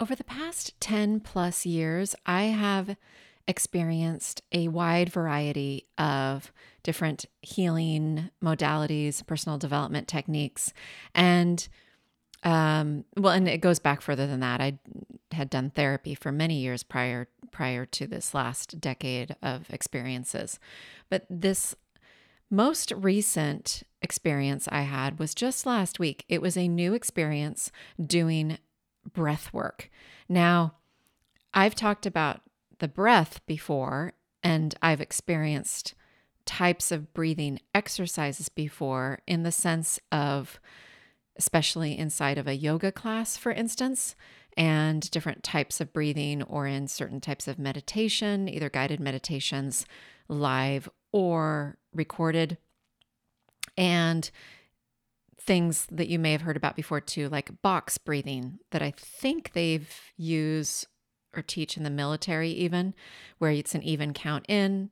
Over the past 10 plus years, I have experienced a wide variety of different healing modalities, personal development techniques, and um, well, and it goes back further than that. I had done therapy for many years prior prior to this last decade of experiences, but this most recent experience I had was just last week. It was a new experience doing breath work. Now, I've talked about the breath before, and I've experienced types of breathing exercises before in the sense of, especially inside of a yoga class, for instance, and different types of breathing or in certain types of meditation, either guided meditations, live or recorded. And things that you may have heard about before too, like box breathing, that I think they've used or teach in the military, even where it's an even count in,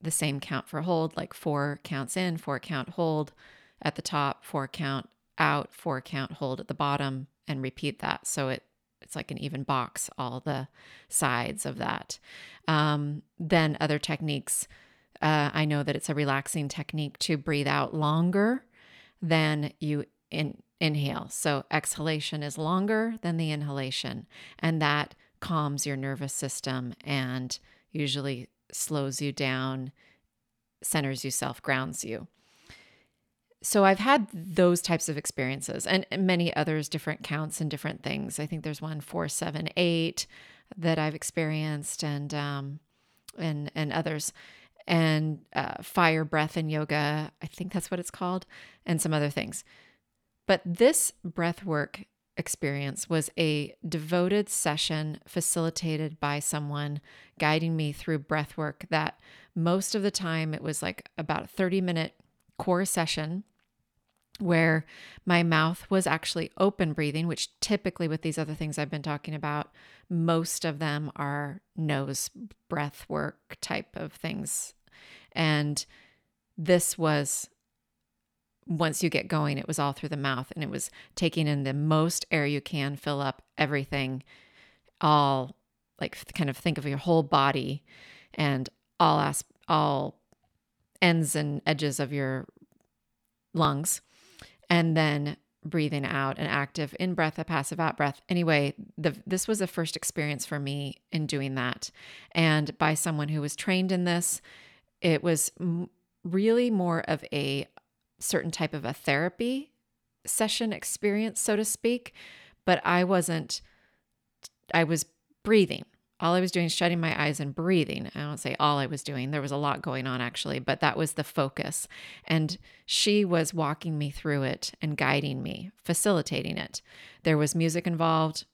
the same count for hold, like four counts in, four count hold at the top, four count out, four count hold at the bottom, and repeat that. So it it's like an even box, all the sides of that. Um, then other techniques. Uh, I know that it's a relaxing technique to breathe out longer than you in, inhale. So exhalation is longer than the inhalation, and that calms your nervous system and usually slows you down, centers you self, grounds you. So I've had those types of experiences and many others, different counts and different things. I think there's one four, seven, eight that I've experienced, and um, and and others and uh, fire breath and yoga. I think that's what it's called, and some other things. But this breath work experience was a devoted session facilitated by someone guiding me through breath work that most of the time it was like about a 30 minute core session where my mouth was actually open breathing, which typically with these other things I've been talking about, most of them are nose breath work type of things. And this was once you get going, it was all through the mouth and it was taking in the most air you can, fill up everything, all like kind of think of your whole body and all as all ends and edges of your lungs and then breathing out an active in breath a passive out breath. Anyway the, this was the first experience for me in doing that. And by someone who was trained in this it was really more of a certain type of a therapy session experience so to speak but i wasn't i was breathing all I was doing is shutting my eyes and breathing. I don't say all I was doing. There was a lot going on actually, but that was the focus. And she was walking me through it and guiding me, facilitating it. There was music involved.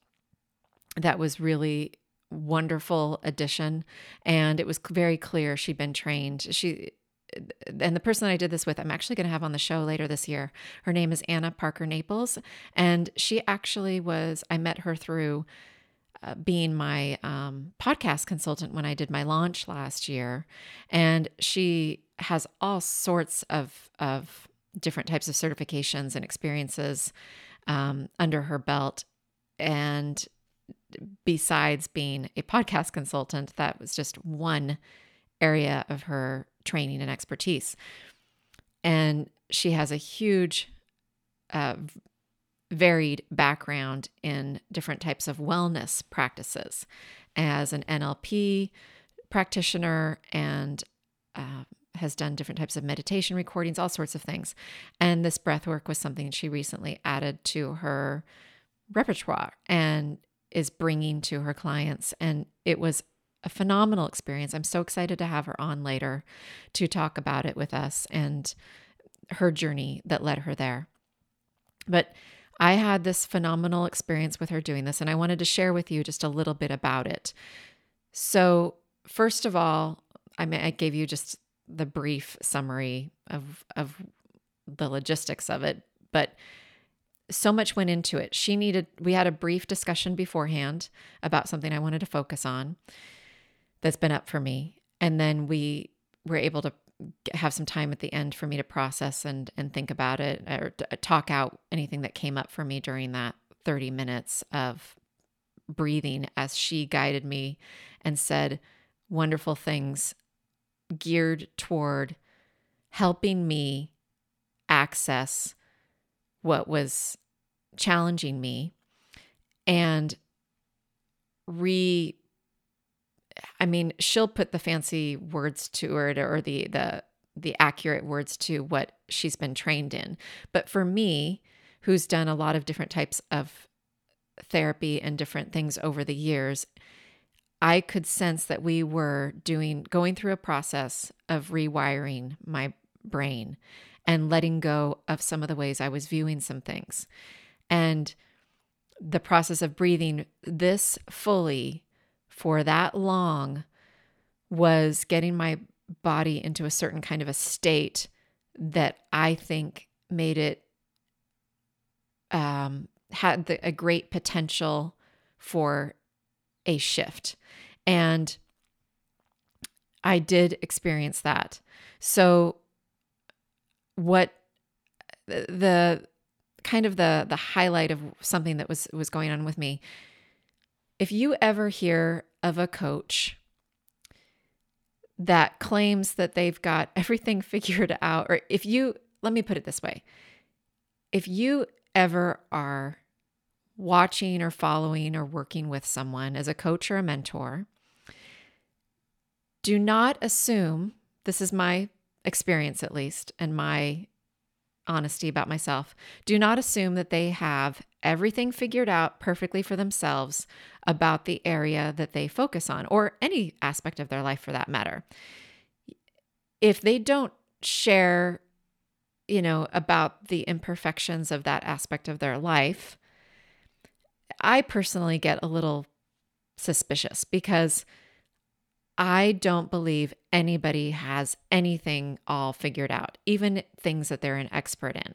That was really wonderful addition and it was very clear she'd been trained. She and the person that I did this with, I'm actually going to have on the show later this year. Her name is Anna Parker Naples. And she actually was, I met her through uh, being my um, podcast consultant when I did my launch last year. And she has all sorts of, of different types of certifications and experiences um, under her belt. And besides being a podcast consultant, that was just one area of her training and expertise. And she has a huge uh, varied background in different types of wellness practices as an NLP practitioner and uh, has done different types of meditation recordings, all sorts of things. And this breath work was something she recently added to her repertoire and is bringing to her clients. And it was a phenomenal experience. I'm so excited to have her on later to talk about it with us and her journey that led her there. But I had this phenomenal experience with her doing this, and I wanted to share with you just a little bit about it. So, first of all, I mean, I gave you just the brief summary of of the logistics of it, but so much went into it. She needed we had a brief discussion beforehand about something I wanted to focus on that's been up for me, and then we were able to have some time at the end for me to process and and think about it or uh, talk out anything that came up for me during that 30 minutes of breathing as she guided me and said wonderful things geared toward helping me access what was challenging me and re I mean, she'll put the fancy words to it or the the the accurate words to what she's been trained in. But for me, who's done a lot of different types of therapy and different things over the years, I could sense that we were doing going through a process of rewiring my brain and letting go of some of the ways I was viewing some things. And the process of breathing this fully for that long was getting my body into a certain kind of a state that I think made it um, had the, a great potential for a shift. And I did experience that. So what the kind of the the highlight of something that was was going on with me if you ever hear of a coach that claims that they've got everything figured out or if you let me put it this way if you ever are watching or following or working with someone as a coach or a mentor do not assume, this is my experience at least, and my honesty about myself. Do not assume that they have everything figured out perfectly for themselves about the area that they focus on, or any aspect of their life for that matter. If they don't share, you know, about the imperfections of that aspect of their life, I personally get a little suspicious because I don't believe anybody has anything all figured out, even things that they're an expert in.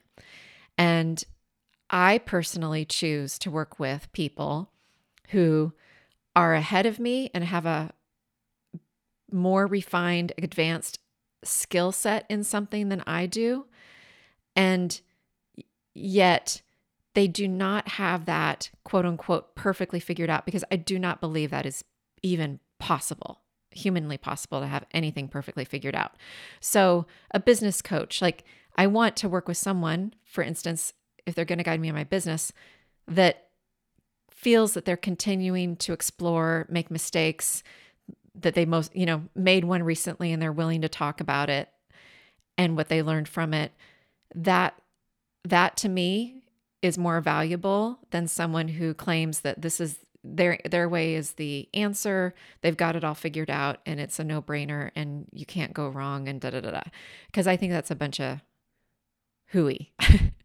And I personally choose to work with people who are ahead of me and have a more refined, advanced skill set in something than I do. And yet, they do not have that quote unquote perfectly figured out because I do not believe that is even possible humanly possible to have anything perfectly figured out. So, a business coach, like I want to work with someone, for instance, if they're going to guide me in my business, that feels that they're continuing to explore, make mistakes, that they most, you know, made one recently and they're willing to talk about it and what they learned from it. That that to me is more valuable than someone who claims that this is their their way is the answer. They've got it all figured out and it's a no-brainer and you can't go wrong and da da da da. Because I think that's a bunch of hooey.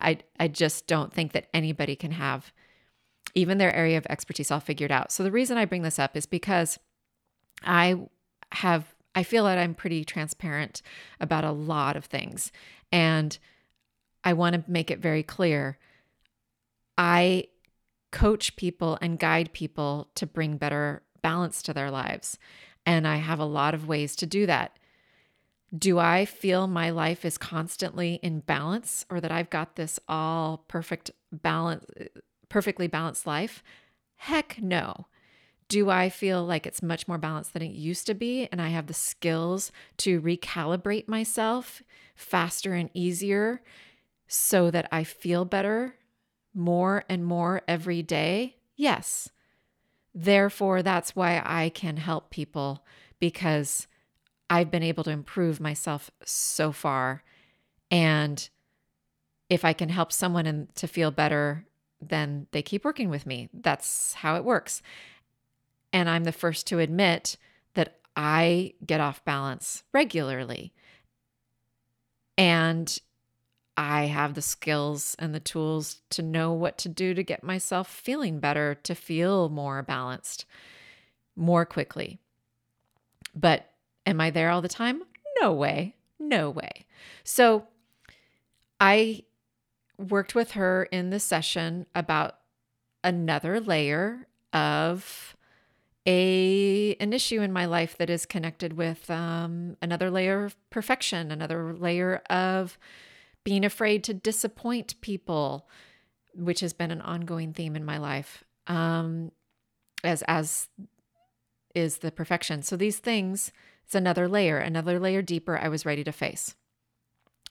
I I just don't think that anybody can have even their area of expertise all figured out. So the reason I bring this up is because I have I feel that I'm pretty transparent about a lot of things and I want to make it very clear I coach people and guide people to bring better balance to their lives. And I have a lot of ways to do that. Do I feel my life is constantly in balance or that I've got this all perfect balance, perfectly balanced life? Heck no. Do I feel like it's much more balanced than it used to be? And I have the skills to recalibrate myself faster and easier so that I feel better more and more every day? Yes. Therefore, that's why I can help people because I've been able to improve myself so far. And if I can help someone and to feel better, then they keep working with me. That's how it works. And I'm the first to admit that I get off balance regularly. And I have the skills and the tools to know what to do to get myself feeling better, to feel more balanced more quickly. But am I there all the time? No way. No way. So I worked with her in the session about another layer of a an issue in my life that is connected with um, another layer of perfection, another layer of being afraid to disappoint people, which has been an ongoing theme in my life. Um, as as is the perfection. So these things, it's another layer, another layer deeper. I was ready to face.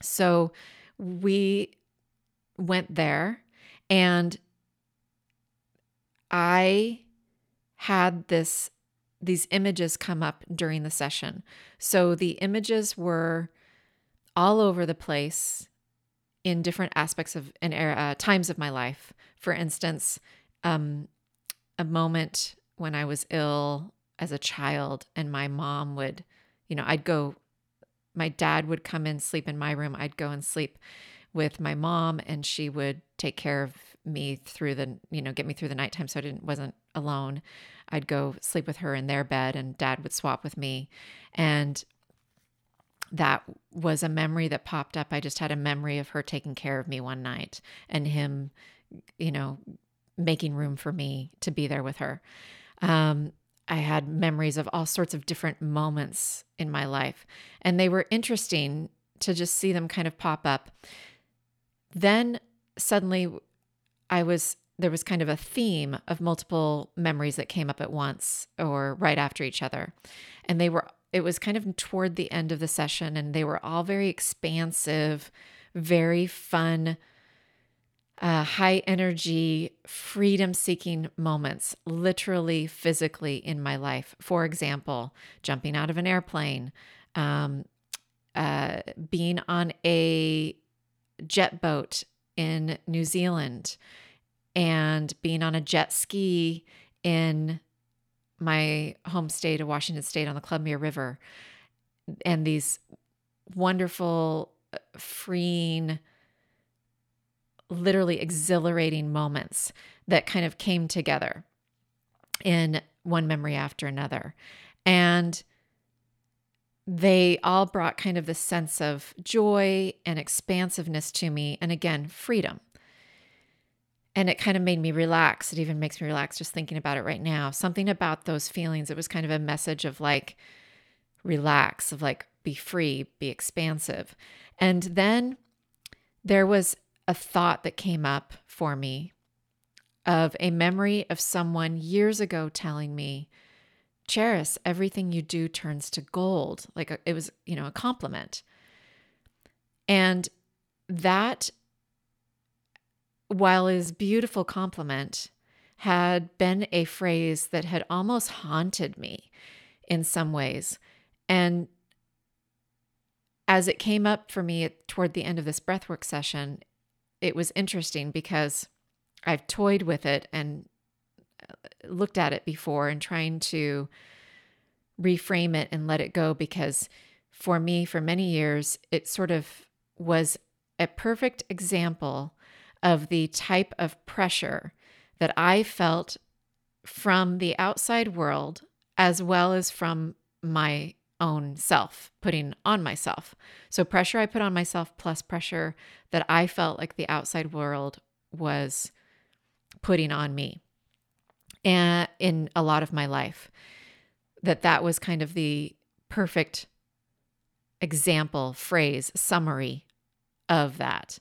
So we went there, and I had this these images come up during the session. So the images were all over the place in different aspects of and uh, times of my life. For instance, um, a moment when I was ill as a child, and my mom would, you know, I'd go, my dad would come and sleep in my room. I'd go and sleep with my mom, and she would take care of me through the, you know, get me through the nighttime so I didn't wasn't alone. I'd go sleep with her in their bed, and dad would swap with me. And that was a memory that popped up. I just had a memory of her taking care of me one night and him, you know, making room for me to be there with her. Um, I had memories of all sorts of different moments in my life, and they were interesting to just see them kind of pop up. Then suddenly, I was there was kind of a theme of multiple memories that came up at once or right after each other. And they were it was kind of toward the end of the session, and they were all very expansive, very fun, uh, high energy, freedom seeking moments, literally, physically in my life. For example, jumping out of an airplane, um, uh, being on a jet boat in New Zealand, and being on a jet ski in my home state of Washington State on the Columbia River, and these wonderful, uh, freeing, literally exhilarating moments that kind of came together in one memory after another. And they all brought kind of this sense of joy and expansiveness to me. And again, freedom and it kind of made me relax. It even makes me relax just thinking about it right now. Something about those feelings, it was kind of a message of like, relax, of like, be free, be expansive. And then there was a thought that came up for me of a memory of someone years ago telling me, Charis, everything you do turns to gold. Like a, it was, you know, a compliment. And that while his beautiful compliment had been a phrase that had almost haunted me in some ways. And as it came up for me toward the end of this breathwork session, it was interesting because I've toyed with it and uh, looked at it before and trying to reframe it and let it go because for me, for many years, it sort of was a perfect example of the type of pressure that I felt from the outside world as well as from my own self, putting on myself. So, pressure I put on myself plus pressure that I felt like the outside world was putting on me and in a lot of my life that that was kind of the perfect example phrase summary of that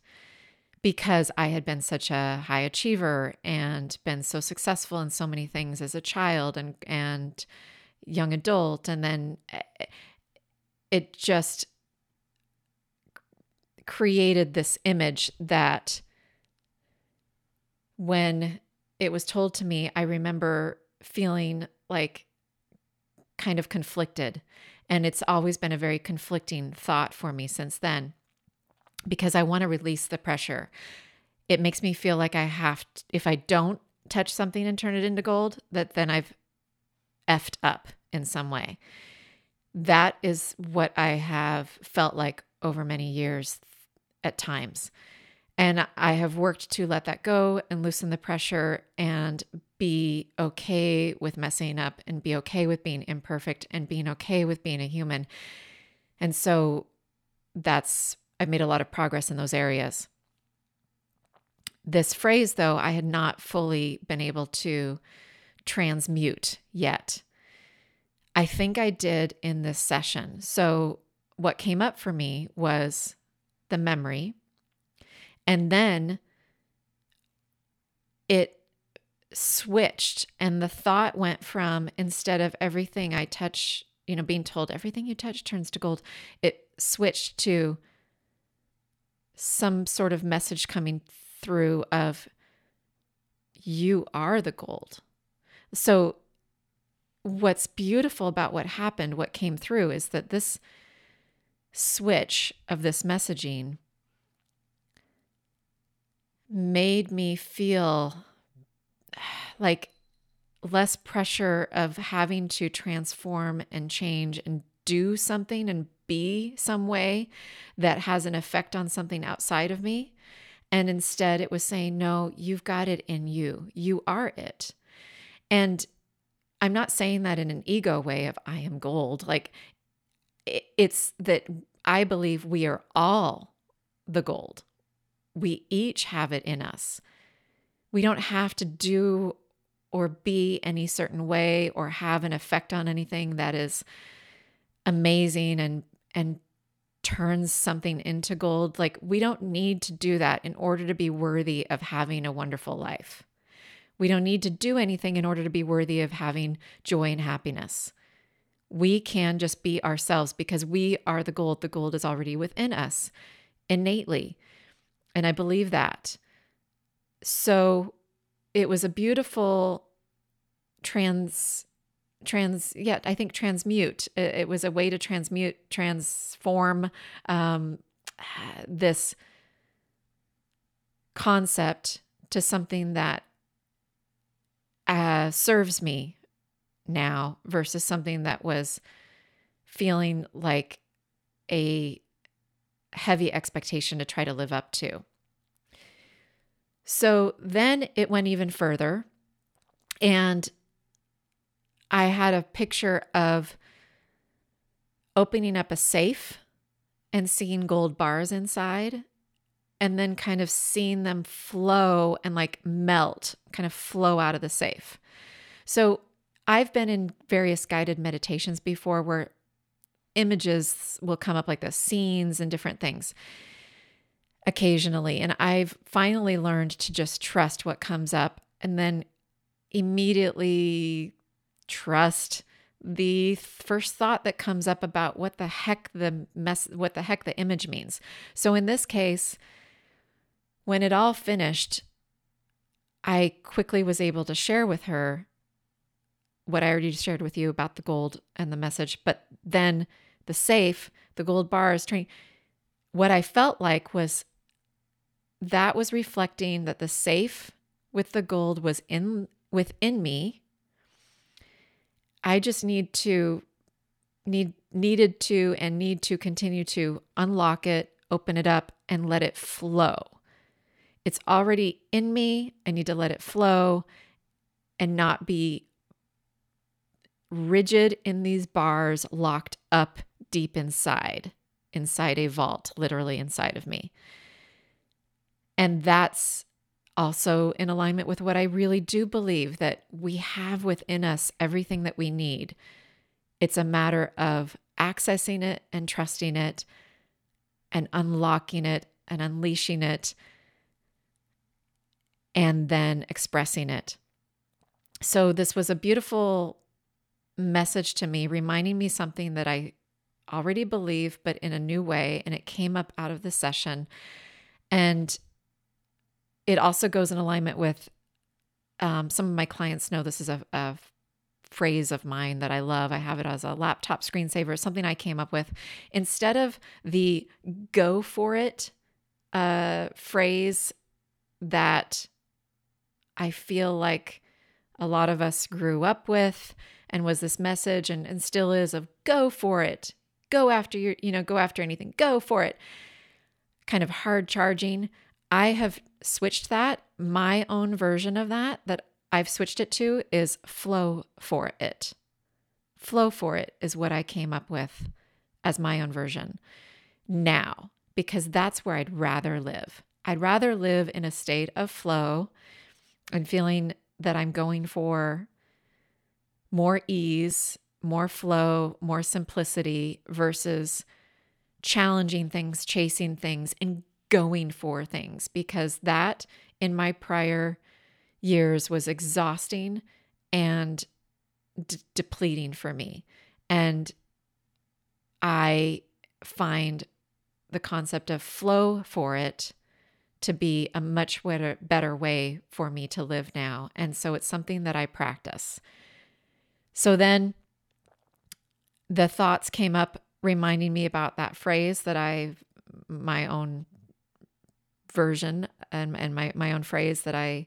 because I had been such a high achiever and been so successful in so many things as a child and and young adult and then eh, it just created this image that when it was told to me, I remember feeling like kind of conflicted. And it's always been a very conflicting thought for me since then because I want to release the pressure. It makes me feel like I have, to, if I don't touch something and turn it into gold, that then I've effed up in some way. That is what I have felt like over many years at times. And I have worked to let that go and loosen the pressure and be okay with messing up and be okay with being imperfect and being okay with being a human. And so that's, I've made a lot of progress in those areas. This phrase, though, I had not fully been able to transmute yet. I think I did in this session. So, what came up for me was the memory and then it switched, and the thought went from instead of everything I touch, you know, being told everything you touch turns to gold, it switched to some sort of message coming through of you are the gold. So, what's beautiful about what happened, what came through, is that this switch of this messaging made me feel like less pressure of having to transform and change and do something and be some way that has an effect on something outside of me. And instead, it was saying, no, you've got it in you. You are it. And I'm not saying that in an ego way of I am gold. Like it's that I believe we are all the gold we each have it in us. We don't have to do or be any certain way or have an effect on anything that is amazing and and turns something into gold. Like we don't need to do that in order to be worthy of having a wonderful life. We don't need to do anything in order to be worthy of having joy and happiness. We can just be ourselves because we are the gold. The gold is already within us innately. And I believe that. So it was a beautiful trans trans yeah i think transmute it, it was a way to transmute transform um, this concept to something that uh, serves me now versus something that was feeling like a heavy expectation to try to live up to. So then it went even further. And I had a picture of opening up a safe and seeing gold bars inside, and then kind of seeing them flow and like melt, kind of flow out of the safe. So I've been in various guided meditations before where images will come up like the scenes and different things occasionally. And I've finally learned to just trust what comes up and then immediately trust the first thought that comes up about what the heck the mess what the heck the image means. So in this case, when it all finished, I quickly was able to share with her what I already shared with you about the gold and the message, but then the safe, the gold bars, train. What I felt like was that was reflecting that the safe with the gold was in within me. I just need to need needed to and need to continue to unlock it, open it up and let it flow. It's already in me. I need to let it flow and not be rigid in these bars, locked up deep inside, inside a vault, literally inside of me. And that's also in alignment with what I really do believe that we have within us everything that we need. It's a matter of accessing it and trusting it and unlocking it and unleashing it and then expressing it. So, this was a beautiful message to me, reminding me something that I already believe, but in a new way. And it came up out of the session. And it also goes in alignment with um, some of my clients know this is a, a phrase of mine that I love. I have it as a laptop screensaver, something I came up with. Instead of the go for it uh, phrase that I feel like a lot of us grew up with and was this message and, and still is of go for it, go after your, you know, go after anything, go for it. Kind of hard charging. I have switched that. My own version of that, that I've switched it to, is flow for it. Flow for it is what I came up with as my own version now, because that's where I'd rather live. I'd rather live in a state of flow and feeling that I'm going for more ease, more flow, more simplicity versus challenging things, chasing things, and going for things because that in my prior years was exhausting and d- depleting for me. And I find the concept of flow for it to be a much better, better way for me to live now. And so it's something that I practice. So then the thoughts came up reminding me about that phrase that I, my own version and, and my, my own phrase that I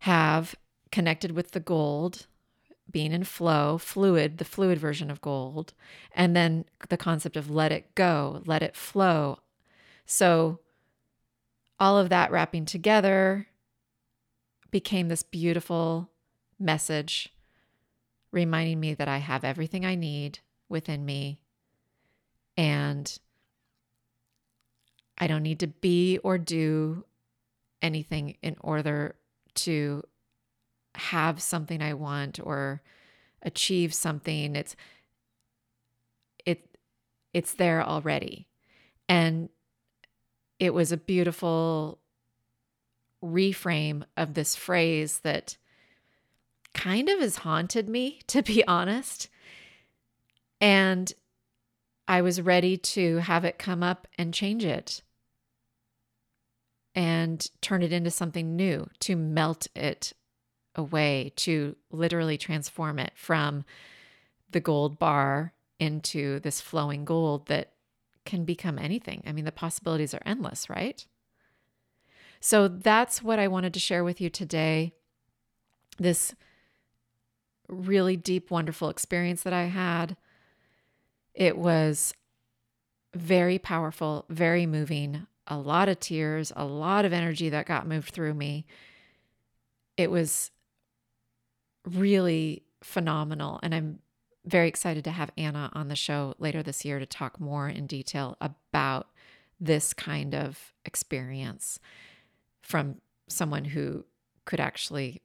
have connected with the gold being in flow, fluid, the fluid version of gold, and then the concept of let it go, let it flow. So all of that wrapping together became this beautiful message reminding me that I have everything I need within me and I don't need to be or do anything in order to have something I want or achieve something. It's it it's there already. And it was a beautiful reframe of this phrase that kind of has haunted me, to be honest. And I was ready to have it come up and change it and turn it into something new, to melt it away, to literally transform it from the gold bar into this flowing gold that can become anything. I mean, the possibilities are endless, right? So that's what I wanted to share with you today. This really deep, wonderful experience that I had. It was very powerful, very moving, a lot of tears, a lot of energy that got moved through me. It was really phenomenal. And I'm very excited to have Anna on the show later this year to talk more in detail about this kind of experience from someone who could actually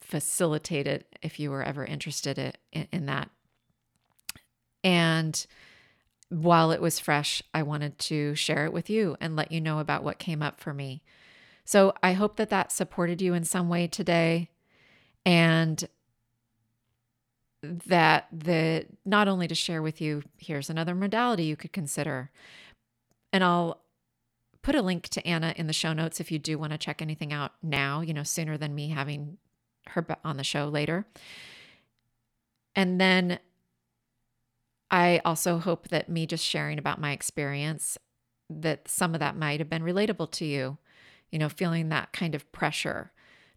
facilitate it if you were ever interested in, that. And while it was fresh, I wanted to share it with you and let you know about what came up for me. So I hope that that supported you in some way today. And that the not only to share with you here's another modality you could consider. And i'll put a link to anna in the show notes if you do want to check anything out now you know sooner than me having her on the show later. And then i also hope that me just sharing about my experience that some of that might have been relatable to you you know feeling that kind of pressure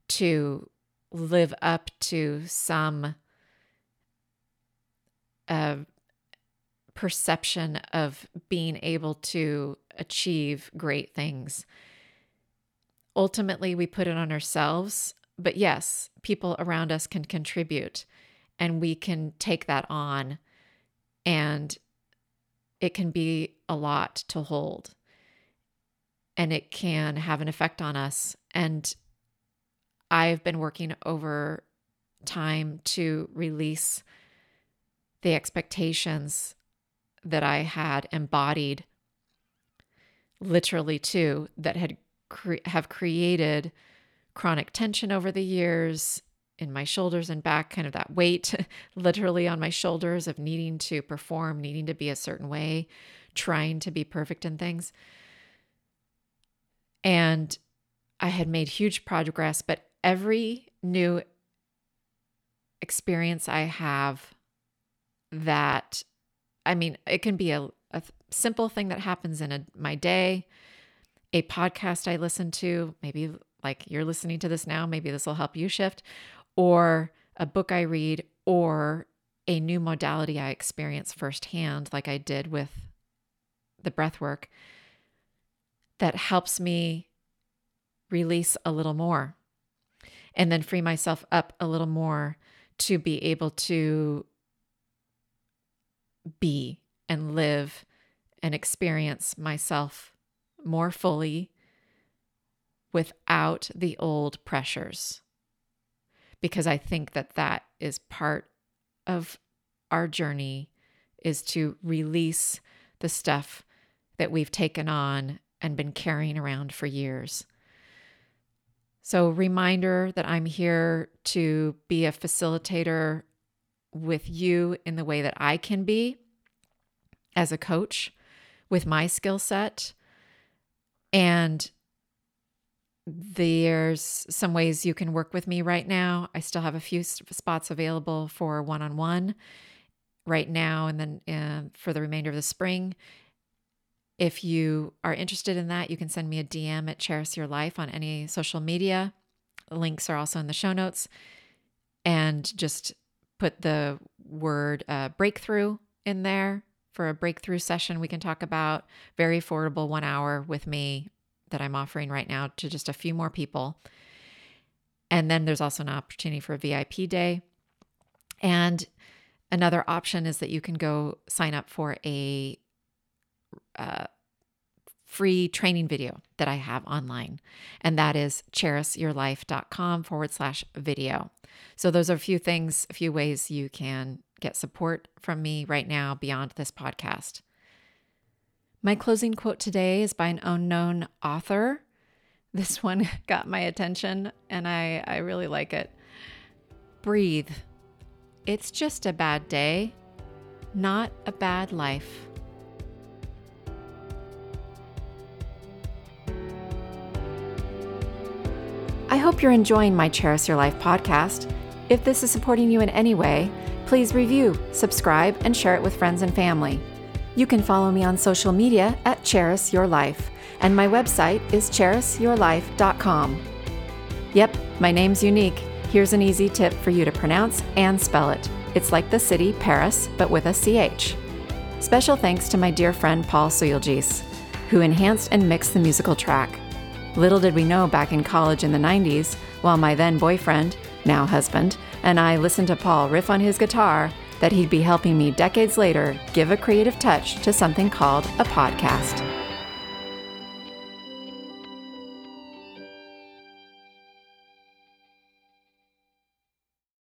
to live up to some a perception of being able to achieve great things. Ultimately, we put it on ourselves, but yes, people around us can contribute and we can take that on, and it can be a lot to hold and it can have an effect on us. And I've been working over time to release the expectations that I had embodied literally too that had cre- have created chronic tension over the years in my shoulders and back kind of that weight literally on my shoulders of needing to perform needing to be a certain way trying to be perfect in things. And I had made huge progress, but every new experience I have that, I mean, it can be a, a simple thing that happens in a, my day, a podcast I listen to, maybe like you're listening to this now, maybe this will help you shift, or a book I read, or a new modality I experience firsthand, like I did with the breath work, that helps me release a little more and then free myself up a little more to be able to be and live and experience myself more fully without the old pressures. Because I think that that is part of our journey is to release the stuff that we've taken on and been carrying around for years. So, reminder that I'm here to be a facilitator with you in the way that I can be as a coach with my skill set. And there's some ways you can work with me right now. I still have a few spots available for one on one right now and then uh, for the remainder of the spring. If you are interested in that, you can send me a DM at Cherish Your Life on any social media. Links are also in the show notes. And just put the word uh, breakthrough in there for a breakthrough session we can talk about. Very affordable one hour with me that I'm offering right now to just a few more people. And then there's also an opportunity for a VIP day. And another option is that you can go sign up for a uh, free training video that I have online, and that is cherishyourlife.com forward slash video. So, those are a few things, a few ways you can get support from me right now beyond this podcast. My closing quote today is by an unknown author. This one got my attention and I, I really like it. Breathe. It's just a bad day, not a bad life. I hope you're enjoying my Cherish Your Life podcast. If this is supporting you in any way, please review, subscribe, and share it with friends and family. You can follow me on social media at Cherish Your Life, and my website is cherishyourlife.com. Yep, my name's unique. Here's an easy tip for you to pronounce and spell it. It's like the city Paris, but with a CH. Special thanks to my dear friend Paul Suyulgis, who enhanced and mixed the musical track. Little did we know back in college in the 90s, while my then boyfriend, now husband, and I listened to Paul riff on his guitar, that he'd be helping me decades later give a creative touch to something called a podcast.